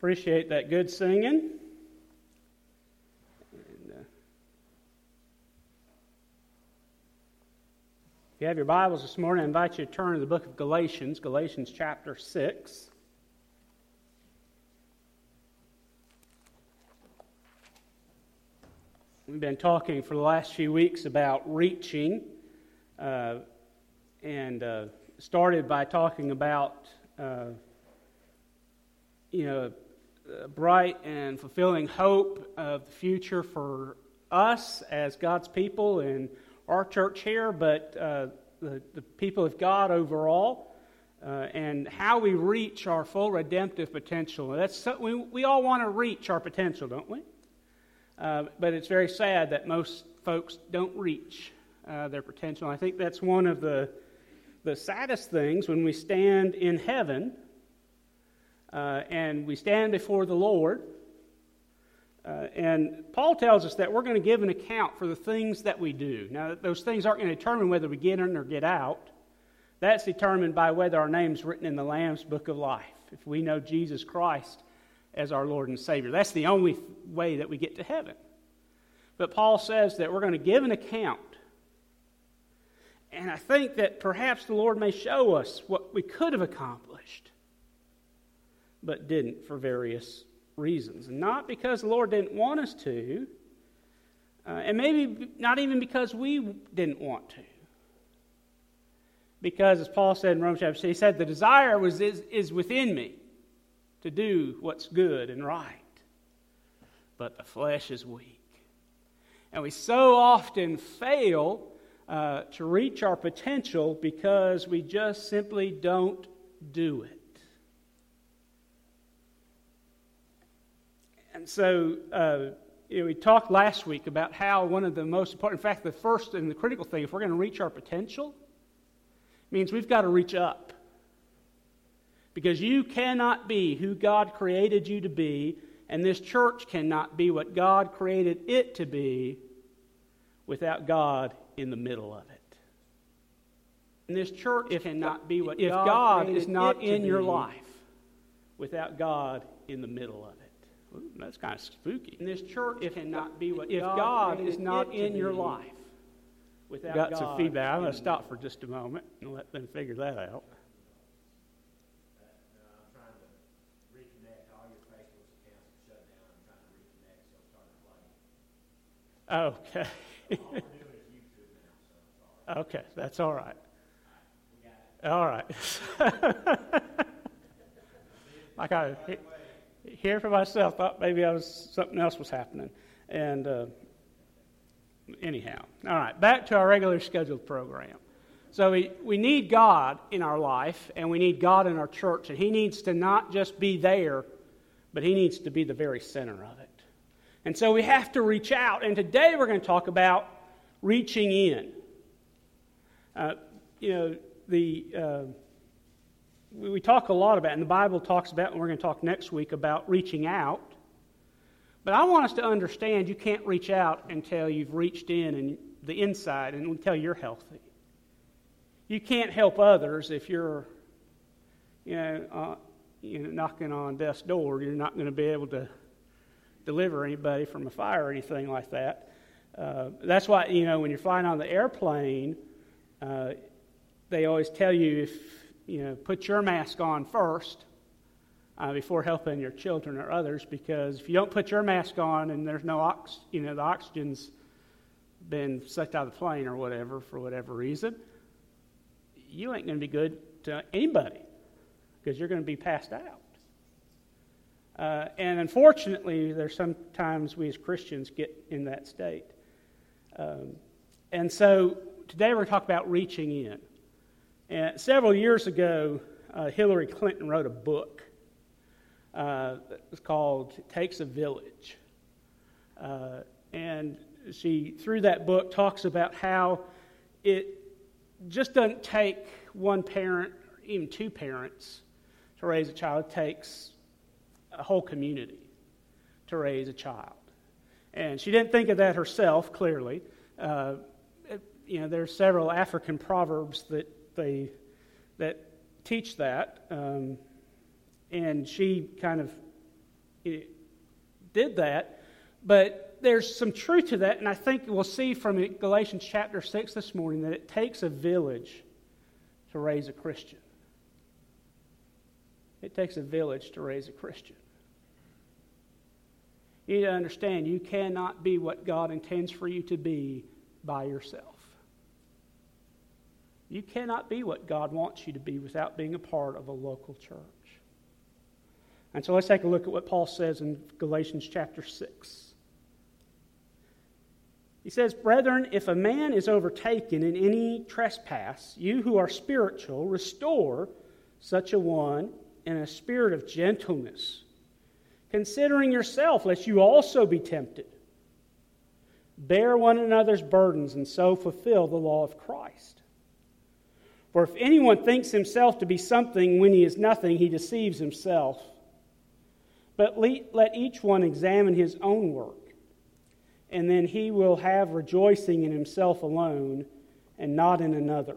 Appreciate that good singing. And, uh, if you have your Bibles this morning, I invite you to turn to the book of Galatians, Galatians chapter 6. We've been talking for the last few weeks about reaching, uh, and uh, started by talking about, uh, you know, bright and fulfilling hope of the future for us as God's people and our church here, but uh, the, the people of God overall, uh, and how we reach our full redemptive potential. That's we, we all want to reach our potential, don't we? Uh, but it's very sad that most folks don't reach uh, their potential. I think that's one of the, the saddest things when we stand in heaven uh, and we stand before the Lord. Uh, and Paul tells us that we're going to give an account for the things that we do. Now, those things aren't going to determine whether we get in or get out. That's determined by whether our name's written in the Lamb's book of life. If we know Jesus Christ as our Lord and Savior. That's the only way that we get to heaven. But Paul says that we're going to give an account. And I think that perhaps the Lord may show us what we could have accomplished, but didn't for various reasons. Not because the Lord didn't want us to, uh, and maybe not even because we didn't want to. Because, as Paul said in Romans chapter 6, he said, the desire was, is, is within me to do what's good and right. But the flesh is weak. And we so often fail uh, to reach our potential because we just simply don't do it. And so, uh, you know, we talked last week about how one of the most important, in fact, the first and the critical thing, if we're going to reach our potential, means we've got to reach up. Because you cannot be who God created you to be, and this church cannot be what God created it to be without God in the middle of it. And this church if cannot be what if God, God is not in your life without God in the middle of it. Ooh, that's kind of spooky. And this church if cannot be what if God, God is not in your life without got God some feedback. I'm going to stop for just a moment and let them figure that out. Okay. okay, that's all right. All right. like I hear for myself, thought maybe I was something else was happening, and uh, anyhow, all right. Back to our regular scheduled program. So we, we need God in our life, and we need God in our church, and He needs to not just be there, but He needs to be the very center of it. And so we have to reach out. And today we're going to talk about reaching in. Uh, you know, the, uh, we, talk a lot about, and the Bible talks about, and we're going to talk next week about reaching out. But I want us to understand you can't reach out until you've reached in and the inside and until you're healthy. You can't help others if you're, you know, uh, you know knocking on death's door. You're not going to be able to deliver anybody from a fire or anything like that. Uh, that's why, you know, when you're flying on the airplane, uh, they always tell you if, you know, put your mask on first uh, before helping your children or others, because if you don't put your mask on and there's no ox, you know, the oxygen's been sucked out of the plane or whatever for whatever reason, you ain't going to be good to anybody because you're going to be passed out. Uh, and unfortunately, there's sometimes we as Christians get in that state. Um, and so today we're going to talk about reaching in. And several years ago, uh, Hillary Clinton wrote a book. Uh, it's called Takes a Village. Uh, and she, through that book, talks about how it just doesn't take one parent, even two parents, to raise a child. It takes a whole community to raise a child. And she didn't think of that herself, clearly. Uh, you know, there's several African proverbs that they that teach that, um, and she kind of it did that. But there's some truth to that, and I think we'll see from Galatians chapter 6 this morning that it takes a village to raise a Christian. It takes a village to raise a Christian. You need to understand you cannot be what God intends for you to be by yourself. You cannot be what God wants you to be without being a part of a local church. And so let's take a look at what Paul says in Galatians chapter 6. He says, Brethren, if a man is overtaken in any trespass, you who are spiritual, restore such a one in a spirit of gentleness, considering yourself, lest you also be tempted. Bear one another's burdens, and so fulfill the law of Christ. For if anyone thinks himself to be something when he is nothing, he deceives himself. But let each one examine his own work, and then he will have rejoicing in himself alone and not in another.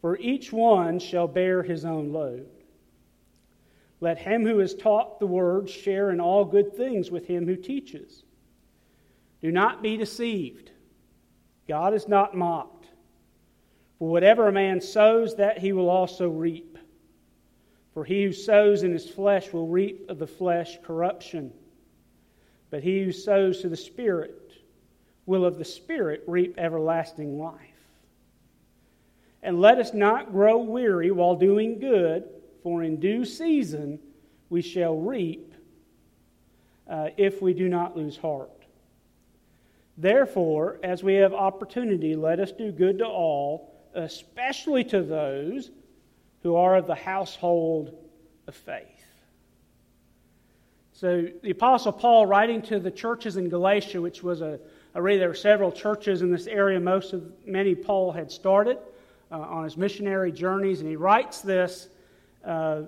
For each one shall bear his own load. Let him who is taught the word share in all good things with him who teaches. Do not be deceived. God is not mocked. For whatever a man sows, that he will also reap. For he who sows in his flesh will reap of the flesh corruption. But he who sows to the Spirit will of the Spirit reap everlasting life. And let us not grow weary while doing good for in due season we shall reap uh, if we do not lose heart. Therefore, as we have opportunity, let us do good to all, especially to those who are of the household of faith. So, the Apostle Paul, writing to the churches in Galatia, which was a, really, there were several churches in this area, most of many Paul had started uh, on his missionary journeys, and he writes this uh,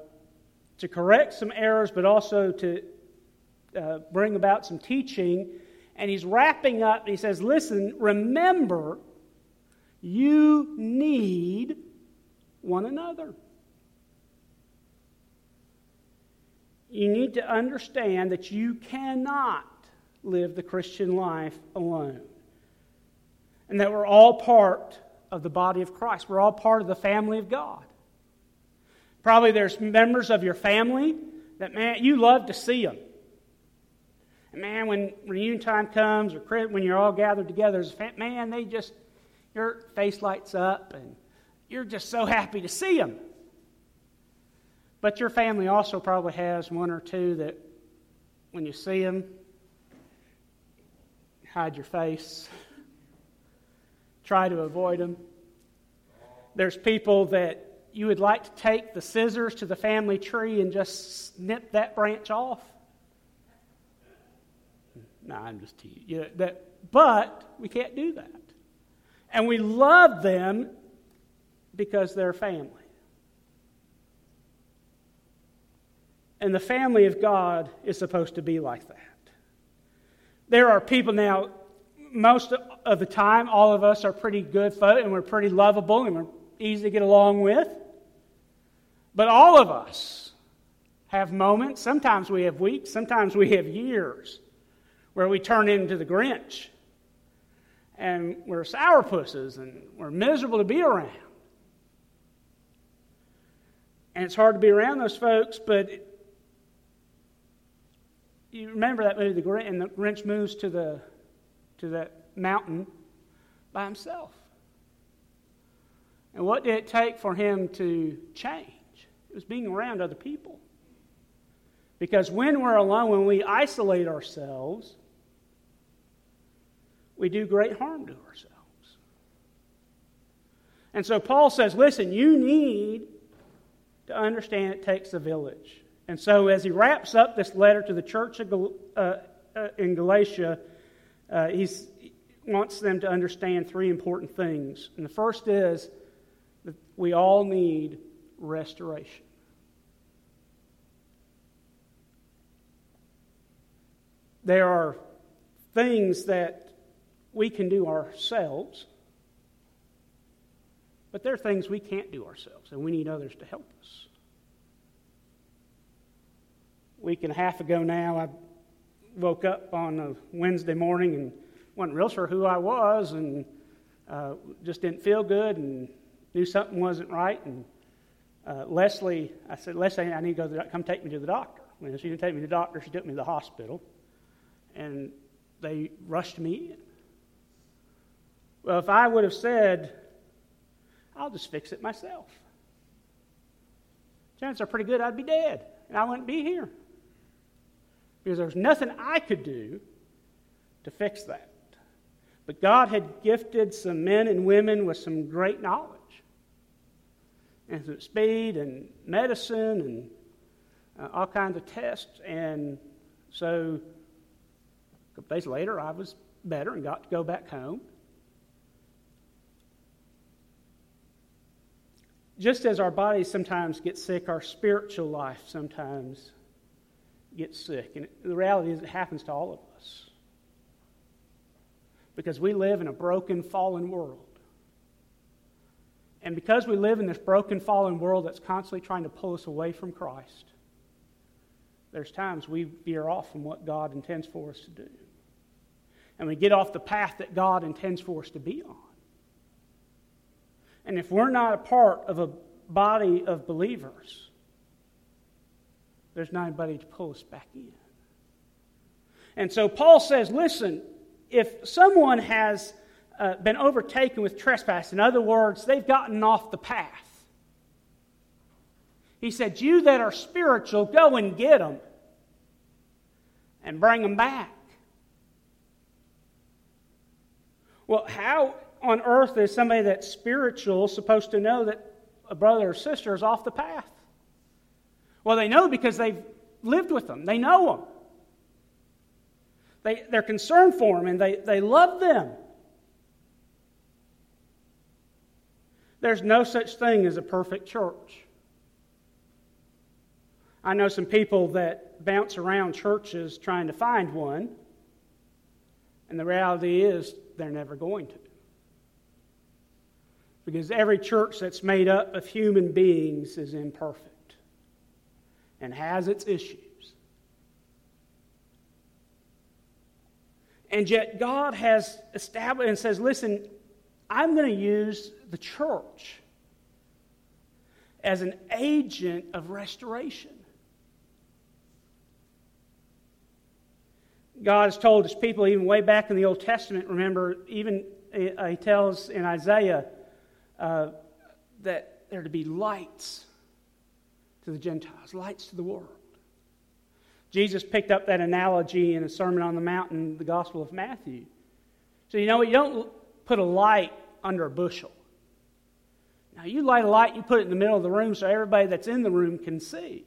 to correct some errors, but also to uh, bring about some teaching. And he's wrapping up, and he says, Listen, remember, you need one another. You need to understand that you cannot live the Christian life alone. And that we're all part of the body of Christ. We're all part of the family of God. Probably there's members of your family that, man, you love to see them. And man, when reunion time comes or when you're all gathered together, man, they just, your face lights up and you're just so happy to see them. But your family also probably has one or two that when you see them, hide your face, try to avoid them. There's people that you would like to take the scissors to the family tree and just snip that branch off? No, I'm just teasing. Yeah, that, but we can't do that. And we love them because they're family. And the family of God is supposed to be like that. There are people now, most of the time, all of us are pretty good folk and we're pretty lovable and we're easy to get along with. But all of us have moments, sometimes we have weeks, sometimes we have years, where we turn into the Grinch. And we're sourpusses and we're miserable to be around. And it's hard to be around those folks, but it, you remember that movie, The Grinch, and the Grinch moves to, the, to that mountain by himself. And what did it take for him to change? It was being around other people. Because when we're alone, when we isolate ourselves, we do great harm to ourselves. And so Paul says, listen, you need to understand it takes a village. And so as he wraps up this letter to the church uh, uh, in Galatia, uh, he wants them to understand three important things. And the first is that we all need restoration. There are things that we can do ourselves, but there are things we can't do ourselves, and we need others to help us. A week and a half ago now, I woke up on a Wednesday morning and wasn't real sure who I was and uh, just didn't feel good and knew something wasn't right. And uh, Leslie, I said, Leslie, I need to go to the, come take me to the doctor. When she didn't take me to the doctor, she took me to the hospital. And they rushed me in. Well, if I would have said, I'll just fix it myself, chances are pretty good I'd be dead and I wouldn't be here. Because there's nothing I could do to fix that. But God had gifted some men and women with some great knowledge and some speed and medicine and uh, all kinds of tests. And so a couple days later, I was better and got to go back home. Just as our bodies sometimes get sick, our spiritual life sometimes gets sick. And the reality is, it happens to all of us. Because we live in a broken, fallen world. And because we live in this broken, fallen world that's constantly trying to pull us away from Christ, there's times we veer off from what God intends for us to do. And we get off the path that God intends for us to be on. And if we're not a part of a body of believers, there's not anybody to pull us back in. And so Paul says, listen, if someone has uh, been overtaken with trespass, in other words, they've gotten off the path, he said, You that are spiritual, go and get them and bring them back. Well, how on earth is somebody that's spiritual supposed to know that a brother or sister is off the path? Well, they know because they've lived with them, they know them. They, they're concerned for them and they, they love them. There's no such thing as a perfect church. I know some people that bounce around churches trying to find one, and the reality is they're never going to. Because every church that's made up of human beings is imperfect and has its issues. And yet, God has established and says, listen, I'm going to use the church as an agent of restoration. God has told his people, even way back in the Old Testament, remember, even he tells in Isaiah uh, that there to be lights to the Gentiles, lights to the world. Jesus picked up that analogy in a Sermon on the Mount in the Gospel of Matthew. So, you know, what? you don't put a light under a bushel. Now, you light a light, you put it in the middle of the room so everybody that's in the room can see.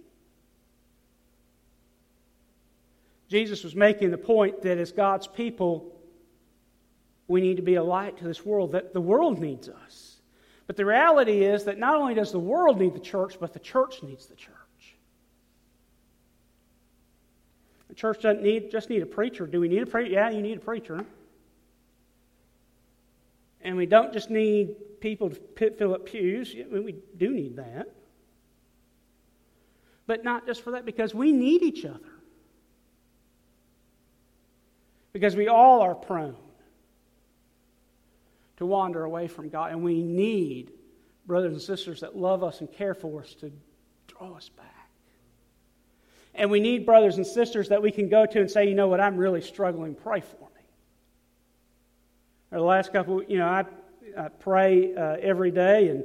Jesus was making the point that as God's people, we need to be a light to this world, that the world needs us. But the reality is that not only does the world need the church, but the church needs the church. The church doesn't need, just need a preacher. Do we need a preacher? Yeah, you need a preacher. And we don't just need people to fill up pews. We do need that. But not just for that, because we need each other. Because we all are prone to wander away from God, and we need brothers and sisters that love us and care for us to draw us back. And we need brothers and sisters that we can go to and say, you know what, I'm really struggling, pray for me. Or the last couple, you know, I, I pray uh, every day and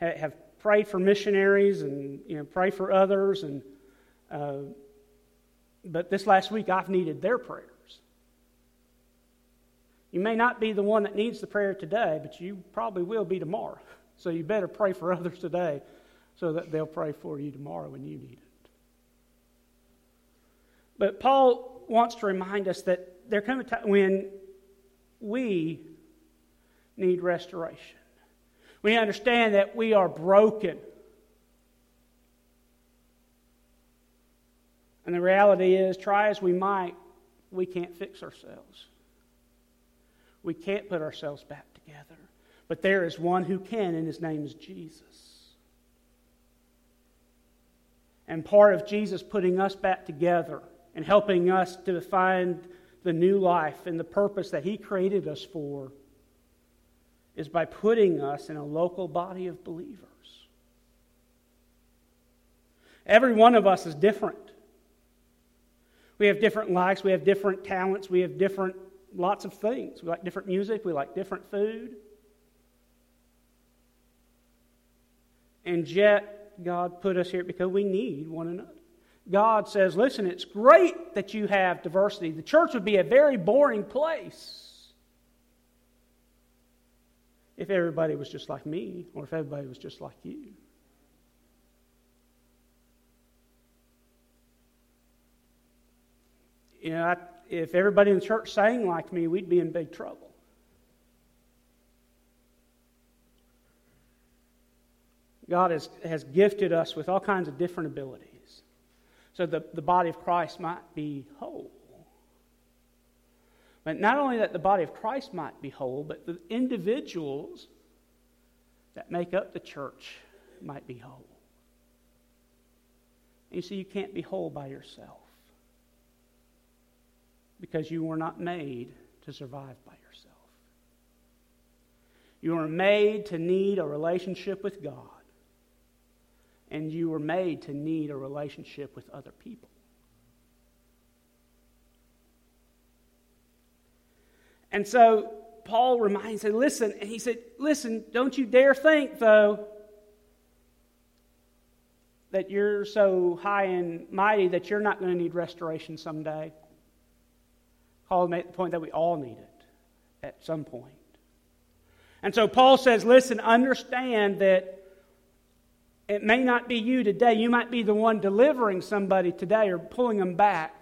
ha- have prayed for missionaries and, you know, pray for others. And, uh, but this last week, I've needed their prayers. You may not be the one that needs the prayer today, but you probably will be tomorrow. So you better pray for others today so that they'll pray for you tomorrow when you need it. But Paul wants to remind us that there comes a time when we need restoration. We understand that we are broken. And the reality is, try as we might, we can't fix ourselves. We can't put ourselves back together. But there is one who can, and his name is Jesus. and part of Jesus putting us back together and helping us to find the new life and the purpose that He created us for is by putting us in a local body of believers. Every one of us is different. We have different likes, we have different talents, we have different lots of things. We like different music, we like different food. And yet, God put us here because we need one another. God says, listen, it's great that you have diversity. The church would be a very boring place if everybody was just like me or if everybody was just like you. You know, I, if everybody in the church sang like me, we'd be in big trouble. God has, has gifted us with all kinds of different abilities so the, the body of Christ might be whole. But not only that the body of Christ might be whole, but the individuals that make up the church might be whole. And you see, you can't be whole by yourself because you were not made to survive by yourself. You were made to need a relationship with God and you were made to need a relationship with other people. And so Paul reminds him, listen, and he said, listen, don't you dare think, though, that you're so high and mighty that you're not going to need restoration someday. Paul made the point that we all need it at some point. And so Paul says, listen, understand that it may not be you today. You might be the one delivering somebody today or pulling them back,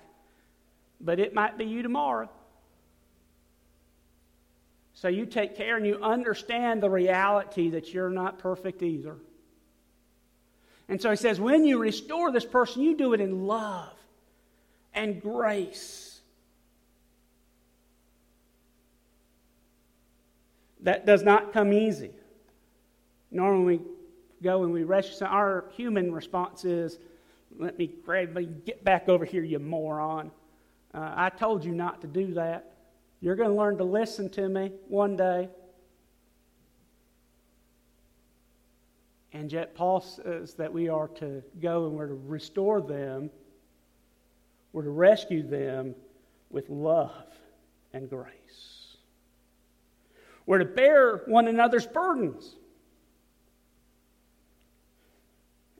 but it might be you tomorrow. So you take care and you understand the reality that you're not perfect either. And so he says, when you restore this person, you do it in love and grace. That does not come easy. Normally, we go and we. So our human response is, let me grab me, get back over here, you moron. Uh, I told you not to do that. You're going to learn to listen to me one day. And yet, Paul says that we are to go and we're to restore them, we're to rescue them with love and grace. We're to bear one another's burdens.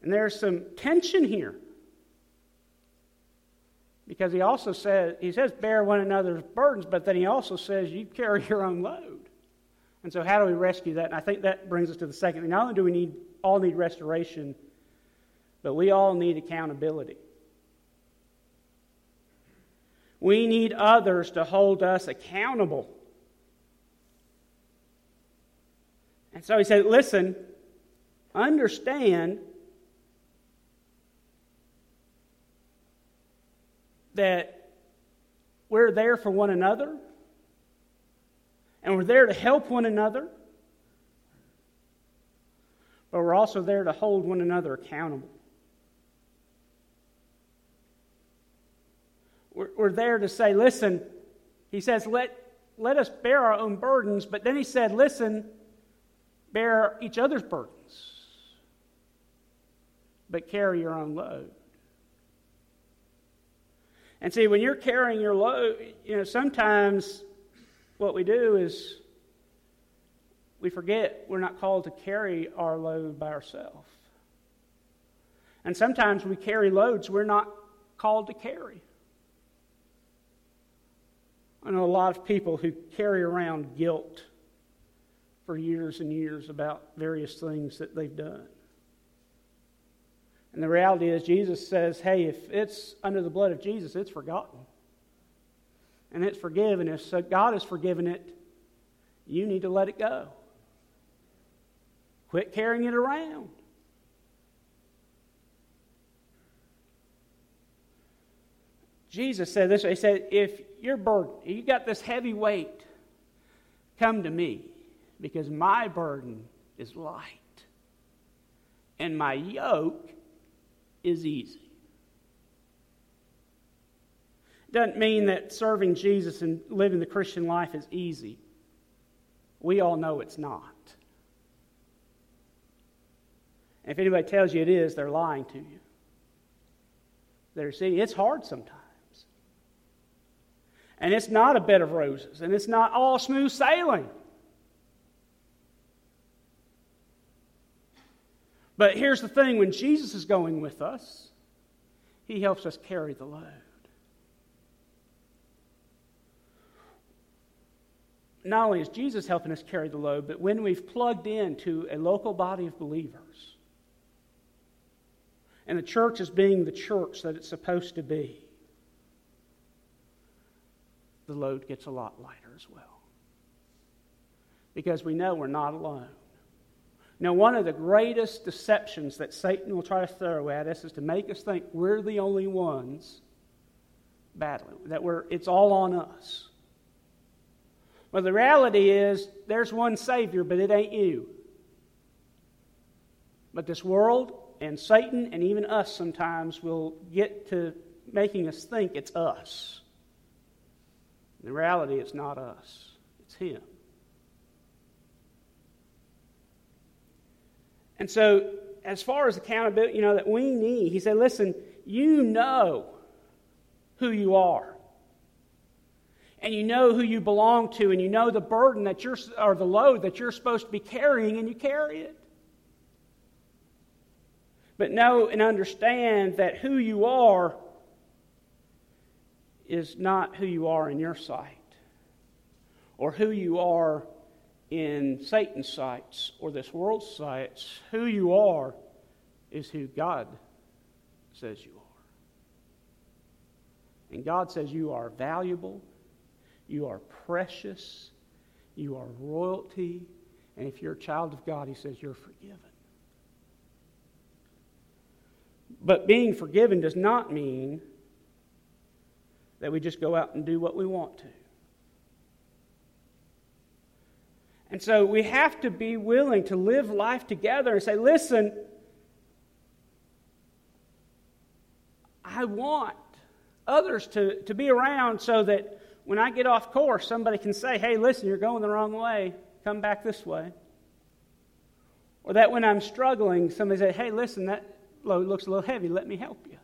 And there's some tension here. Because he also says, he says, bear one another's burdens, but then he also says, you carry your own load. And so, how do we rescue that? And I think that brings us to the second thing. Not only do we need, all need restoration, but we all need accountability. We need others to hold us accountable. And so he said, listen, understand that we're there for one another and we're there to help one another, but we're also there to hold one another accountable. We're, we're there to say, listen, he says, let, let us bear our own burdens, but then he said, listen, bear each other's burdens, but carry your own load. And see, when you're carrying your load, you know, sometimes what we do is we forget we're not called to carry our load by ourselves. And sometimes we carry loads we're not called to carry. I know a lot of people who carry around guilt for years and years about various things that they've done. And the reality is, Jesus says, hey, if it's under the blood of Jesus, it's forgotten. And it's forgiven. If so God has forgiven it, you need to let it go. Quit carrying it around. Jesus said this He said, If you're burdened, you got this heavy weight, come to me, because my burden is light, and my yoke is easy. It doesn't mean that serving Jesus and living the Christian life is easy. We all know it's not. And if anybody tells you it is, they're lying to you. They're saying it's hard sometimes. And it's not a bed of roses, and it's not all smooth sailing. But here's the thing when Jesus is going with us, he helps us carry the load. Not only is Jesus helping us carry the load, but when we've plugged into a local body of believers, and the church is being the church that it's supposed to be, the load gets a lot lighter as well. Because we know we're not alone. Now, one of the greatest deceptions that Satan will try to throw at us is to make us think we're the only ones battling, that we're, it's all on us. Well, the reality is there's one Savior, but it ain't you. But this world and Satan and even us sometimes will get to making us think it's us. In reality, it's not us, it's Him. And so, as far as accountability, you know, that we need, he said, listen, you know who you are. And you know who you belong to, and you know the burden that you're, or the load that you're supposed to be carrying, and you carry it. But know and understand that who you are is not who you are in your sight, or who you are in Satan's sights or this world's sights, who you are is who God says you are. And God says you are valuable, you are precious, you are royalty, and if you're a child of God, He says you're forgiven. But being forgiven does not mean that we just go out and do what we want to. And so we have to be willing to live life together and say, listen, I want others to, to be around so that when I get off course, somebody can say, hey, listen, you're going the wrong way. Come back this way. Or that when I'm struggling, somebody say, hey, listen, that load looks a little heavy. Let me help you.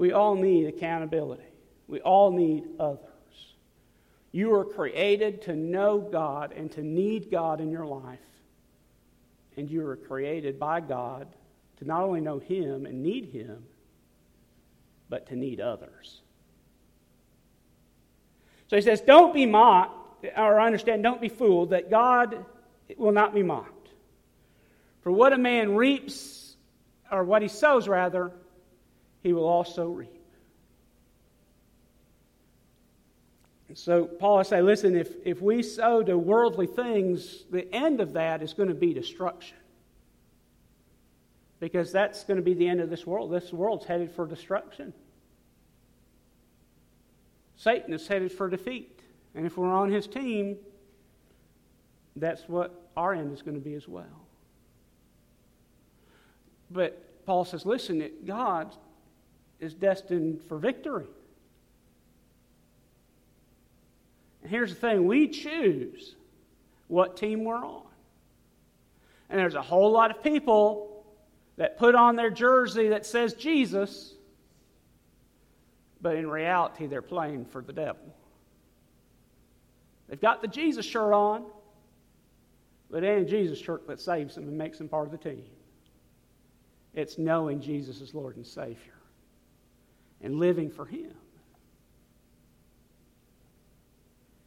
We all need accountability. We all need others. You are created to know God and to need God in your life. And you are created by God to not only know Him and need Him, but to need others. So he says, Don't be mocked, or understand, don't be fooled, that God will not be mocked. For what a man reaps, or what he sows, rather, he will also reap. And so Paul I say, listen, if, if we sow to worldly things, the end of that is going to be destruction. Because that's going to be the end of this world. This world's headed for destruction. Satan is headed for defeat. And if we're on his team, that's what our end is going to be as well. But Paul says, listen, God is destined for victory. And here's the thing we choose what team we're on. And there's a whole lot of people that put on their jersey that says Jesus, but in reality, they're playing for the devil. They've got the Jesus shirt on, but it ain't Jesus shirt that saves them and makes them part of the team. It's knowing Jesus as Lord and Savior and living for Him.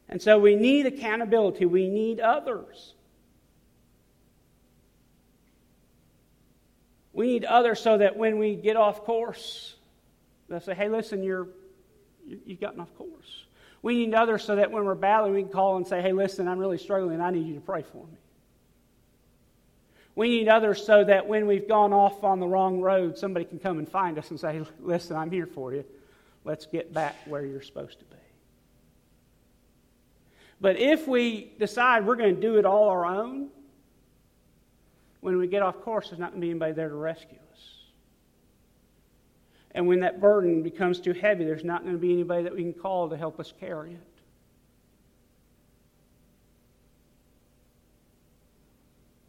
And so we need accountability, we need others. We need others so that when we get off course, they'll say, hey, listen, you're, you've gotten off course. We need others so that when we're battling, we can call and say, hey, listen, I'm really struggling. I need you to pray for me. We need others so that when we've gone off on the wrong road, somebody can come and find us and say, Listen, I'm here for you. Let's get back where you're supposed to be. But if we decide we're going to do it all our own, when we get off course, there's not going to be anybody there to rescue us. And when that burden becomes too heavy, there's not going to be anybody that we can call to help us carry it.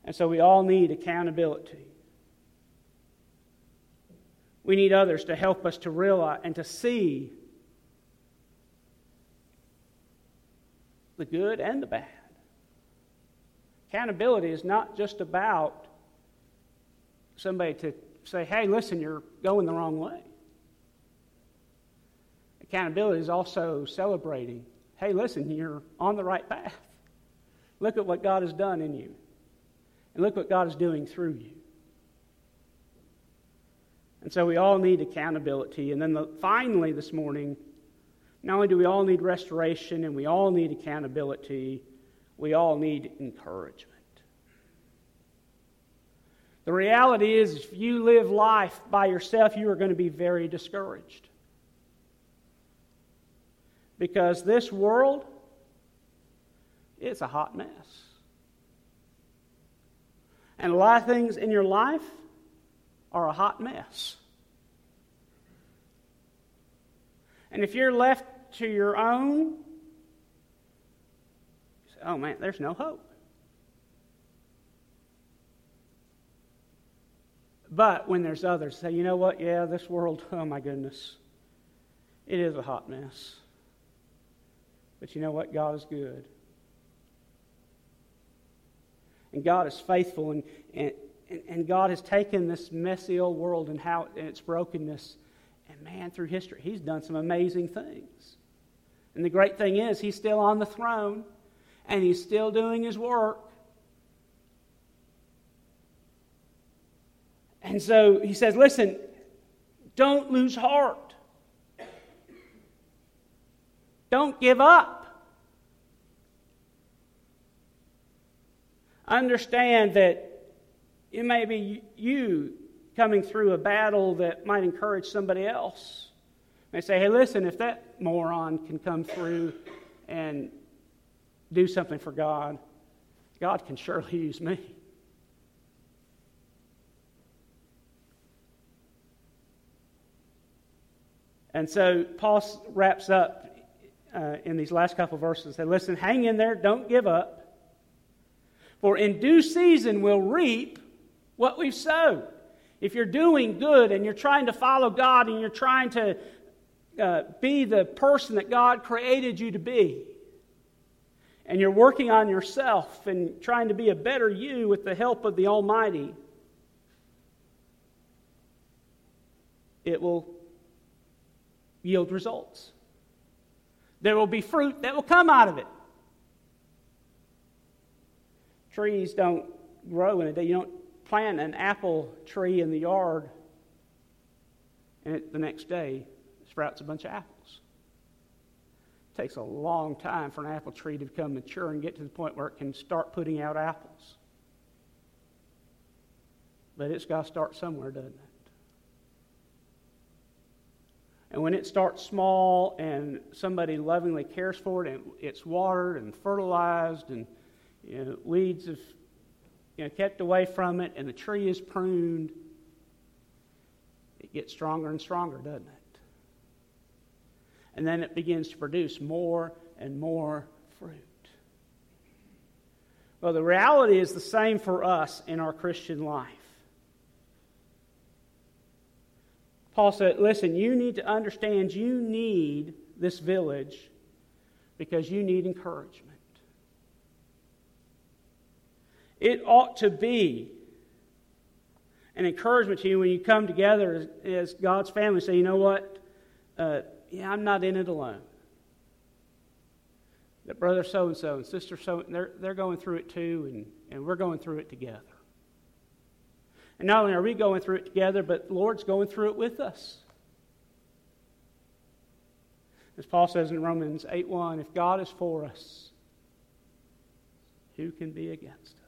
And so we all need accountability. We need others to help us to realize and to see the good and the bad. Accountability is not just about somebody to say, hey, listen, you're going the wrong way. Accountability is also celebrating, hey, listen, you're on the right path. Look at what God has done in you. And look what God is doing through you. And so we all need accountability. And then the, finally, this morning, not only do we all need restoration and we all need accountability, we all need encouragement. The reality is, if you live life by yourself, you are going to be very discouraged. Because this world, it's a hot mess. And a lot of things in your life are a hot mess. And if you're left to your own, you say, oh man, there's no hope. But when there's others, say, you know what? Yeah, this world, oh my goodness, it is a hot mess. But you know what? God is good. And God is faithful, and, and, and God has taken this messy old world and, how, and its brokenness, and man, through history, He's done some amazing things. And the great thing is, He's still on the throne, and He's still doing His work. And so He says, listen, don't lose heart. Don't give up. Understand that it may be you coming through a battle that might encourage somebody else. They say, hey, listen, if that moron can come through and do something for God, God can surely use me. And so Paul wraps up uh, in these last couple verses. Say, listen, hang in there, don't give up. For in due season we'll reap what we've sowed. If you're doing good and you're trying to follow God and you're trying to uh, be the person that God created you to be, and you're working on yourself and trying to be a better you with the help of the Almighty, it will yield results. There will be fruit that will come out of it. Trees don't grow in a day. You don't plant an apple tree in the yard and it, the next day sprouts a bunch of apples. It takes a long time for an apple tree to become mature and get to the point where it can start putting out apples. But it's got to start somewhere, doesn't it? And when it starts small and somebody lovingly cares for it and it's watered and fertilized and you know, weeds have you know, kept away from it and the tree is pruned, it gets stronger and stronger, doesn't it? And then it begins to produce more and more fruit. Well, the reality is the same for us in our Christian life. Paul said, Listen, you need to understand you need this village because you need encouragement. It ought to be an encouragement to you when you come together as, as God's family say, you know what? Uh, yeah, I'm not in it alone. That brother so and so and sister so they're they're going through it too, and, and we're going through it together. And not only are we going through it together, but the Lord's going through it with us. As Paul says in Romans 8 1, if God is for us, who can be against us?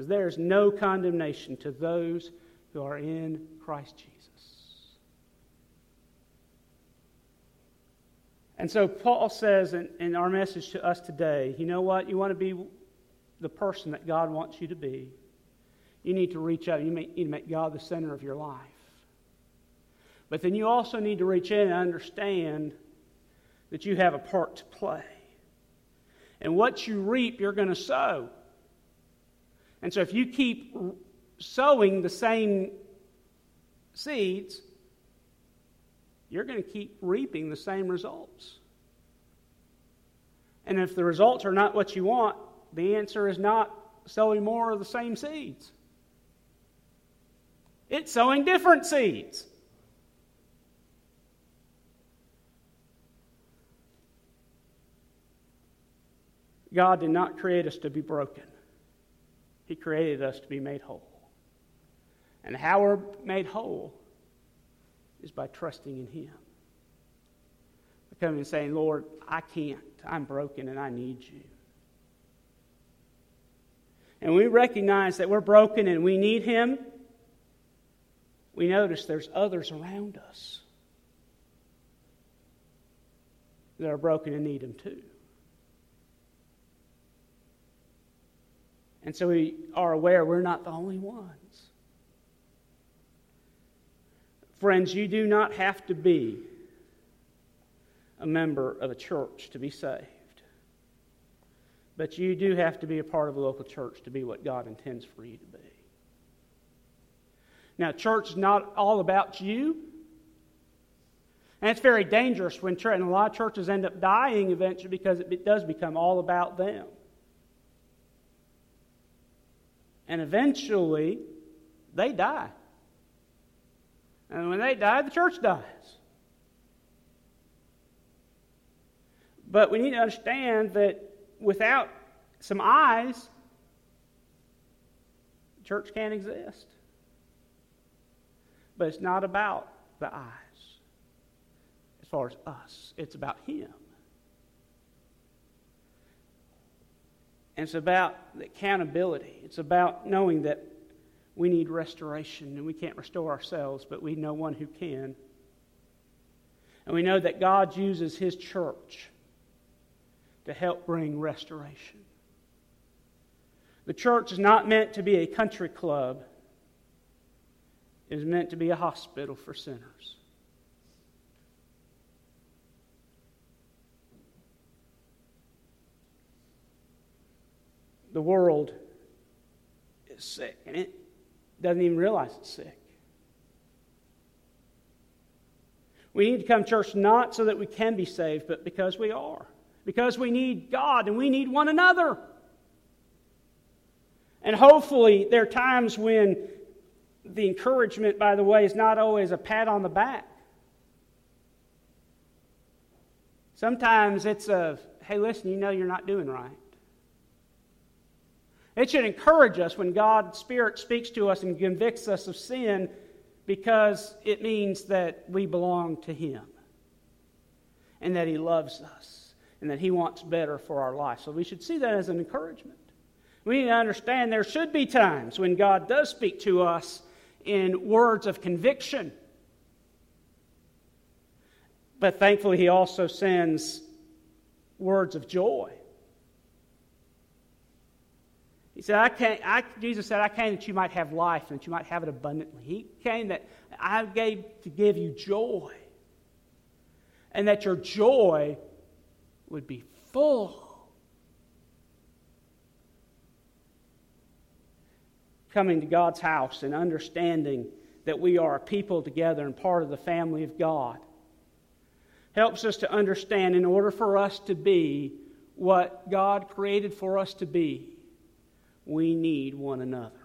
Says, There is no condemnation to those who are in Christ Jesus. And so Paul says in, in our message to us today you know what? You want to be the person that God wants you to be. You need to reach out. You need to make God the center of your life. But then you also need to reach in and understand that you have a part to play. And what you reap, you're going to sow. And so if you keep sowing the same seeds, you're going to keep reaping the same results. And if the results are not what you want, the answer is not sowing more of the same seeds. It's sowing different seeds. God did not create us to be broken. He created us to be made whole. And how we're made whole is by trusting in Him. By coming and saying, Lord, I can't. I'm broken and I need you. And we recognize that we're broken and we need Him. We notice there's others around us that are broken and need Him too. And so we are aware we're not the only ones. Friends, you do not have to be a member of a church to be saved. But you do have to be a part of a local church to be what God intends for you to be. Now, church is not all about you. And it's very dangerous when church, and a lot of churches end up dying eventually because it does become all about them. And eventually, they die. And when they die, the church dies. But we need to understand that without some eyes, church can't exist. But it's not about the eyes as far as us, it's about Him. And it's about accountability. It's about knowing that we need restoration and we can't restore ourselves, but we know one who can. And we know that God uses His church to help bring restoration. The church is not meant to be a country club, it is meant to be a hospital for sinners. The world is sick, and it doesn't even realize it's sick. We need to come to church not so that we can be saved, but because we are. Because we need God and we need one another. And hopefully, there are times when the encouragement, by the way, is not always a pat on the back. Sometimes it's a, hey, listen, you know you're not doing right. It should encourage us when God's Spirit speaks to us and convicts us of sin because it means that we belong to Him and that He loves us and that He wants better for our life. So we should see that as an encouragement. We need to understand there should be times when God does speak to us in words of conviction. But thankfully, He also sends words of joy. He said, I came, I, Jesus said, I came that you might have life and that you might have it abundantly. He came that I gave to give you joy. And that your joy would be full. Coming to God's house and understanding that we are a people together and part of the family of God helps us to understand in order for us to be what God created for us to be we need one another.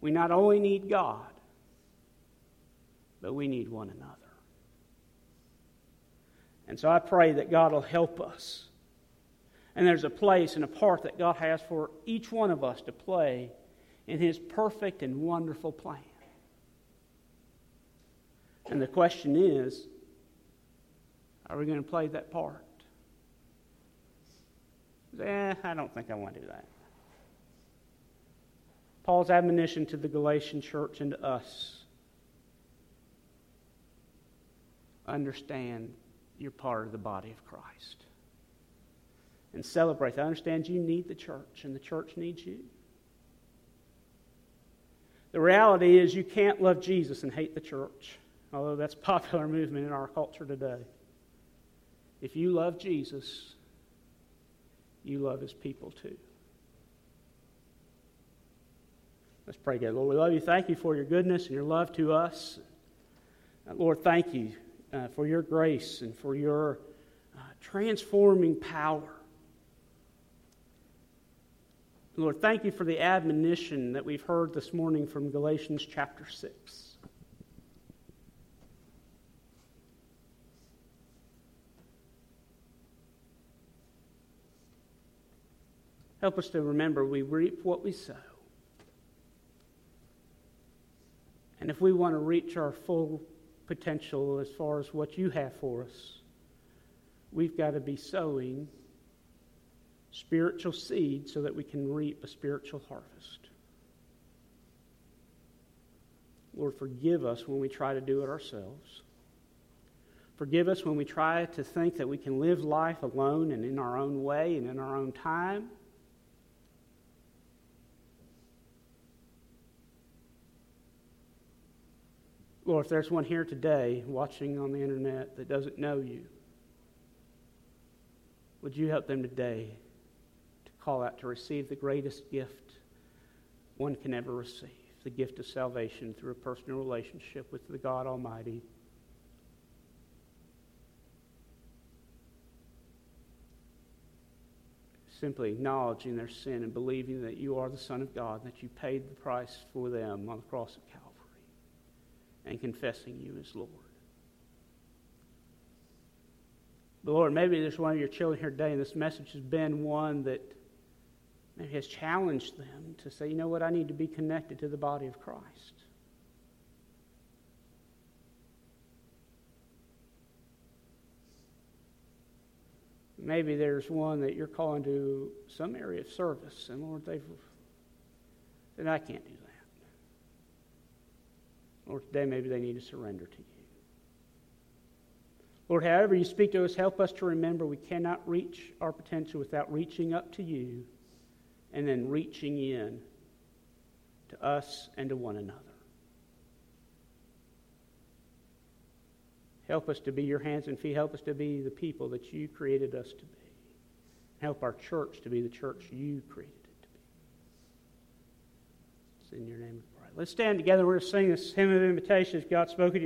We not only need God, but we need one another. And so I pray that God will help us. And there's a place and a part that God has for each one of us to play in His perfect and wonderful plan. And the question is are we going to play that part? Eh, I don't think I want to do that. Paul's admonition to the Galatian church and to us understand you're part of the body of Christ. And celebrate that. Understand you need the church, and the church needs you. The reality is, you can't love Jesus and hate the church, although that's popular movement in our culture today. If you love Jesus, you love his people too. Let's pray together. Lord, we love you. Thank you for your goodness and your love to us. Uh, Lord, thank you uh, for your grace and for your uh, transforming power. Lord, thank you for the admonition that we've heard this morning from Galatians chapter 6. Help us to remember we reap what we sow. And if we want to reach our full potential as far as what you have for us, we've got to be sowing spiritual seed so that we can reap a spiritual harvest. Lord, forgive us when we try to do it ourselves. Forgive us when we try to think that we can live life alone and in our own way and in our own time. Lord, if there's one here today watching on the internet that doesn't know you, would you help them today to call out to receive the greatest gift one can ever receive the gift of salvation through a personal relationship with the God Almighty? Simply acknowledging their sin and believing that you are the Son of God, that you paid the price for them on the cross of Calvary and confessing you as Lord. But Lord, maybe there's one of your children here today, and this message has been one that maybe has challenged them to say, you know what, I need to be connected to the body of Christ. Maybe there's one that you're calling to some area of service, and Lord, they've said, I can't do that. Lord, today maybe they need to surrender to you. Lord, however you speak to us, help us to remember we cannot reach our potential without reaching up to you and then reaching in to us and to one another. Help us to be your hands and feet. Help us to be the people that you created us to be. Help our church to be the church you created it to be. It's in your name. Let's stand together. We're going to sing this hymn of invitation as God spoke to you.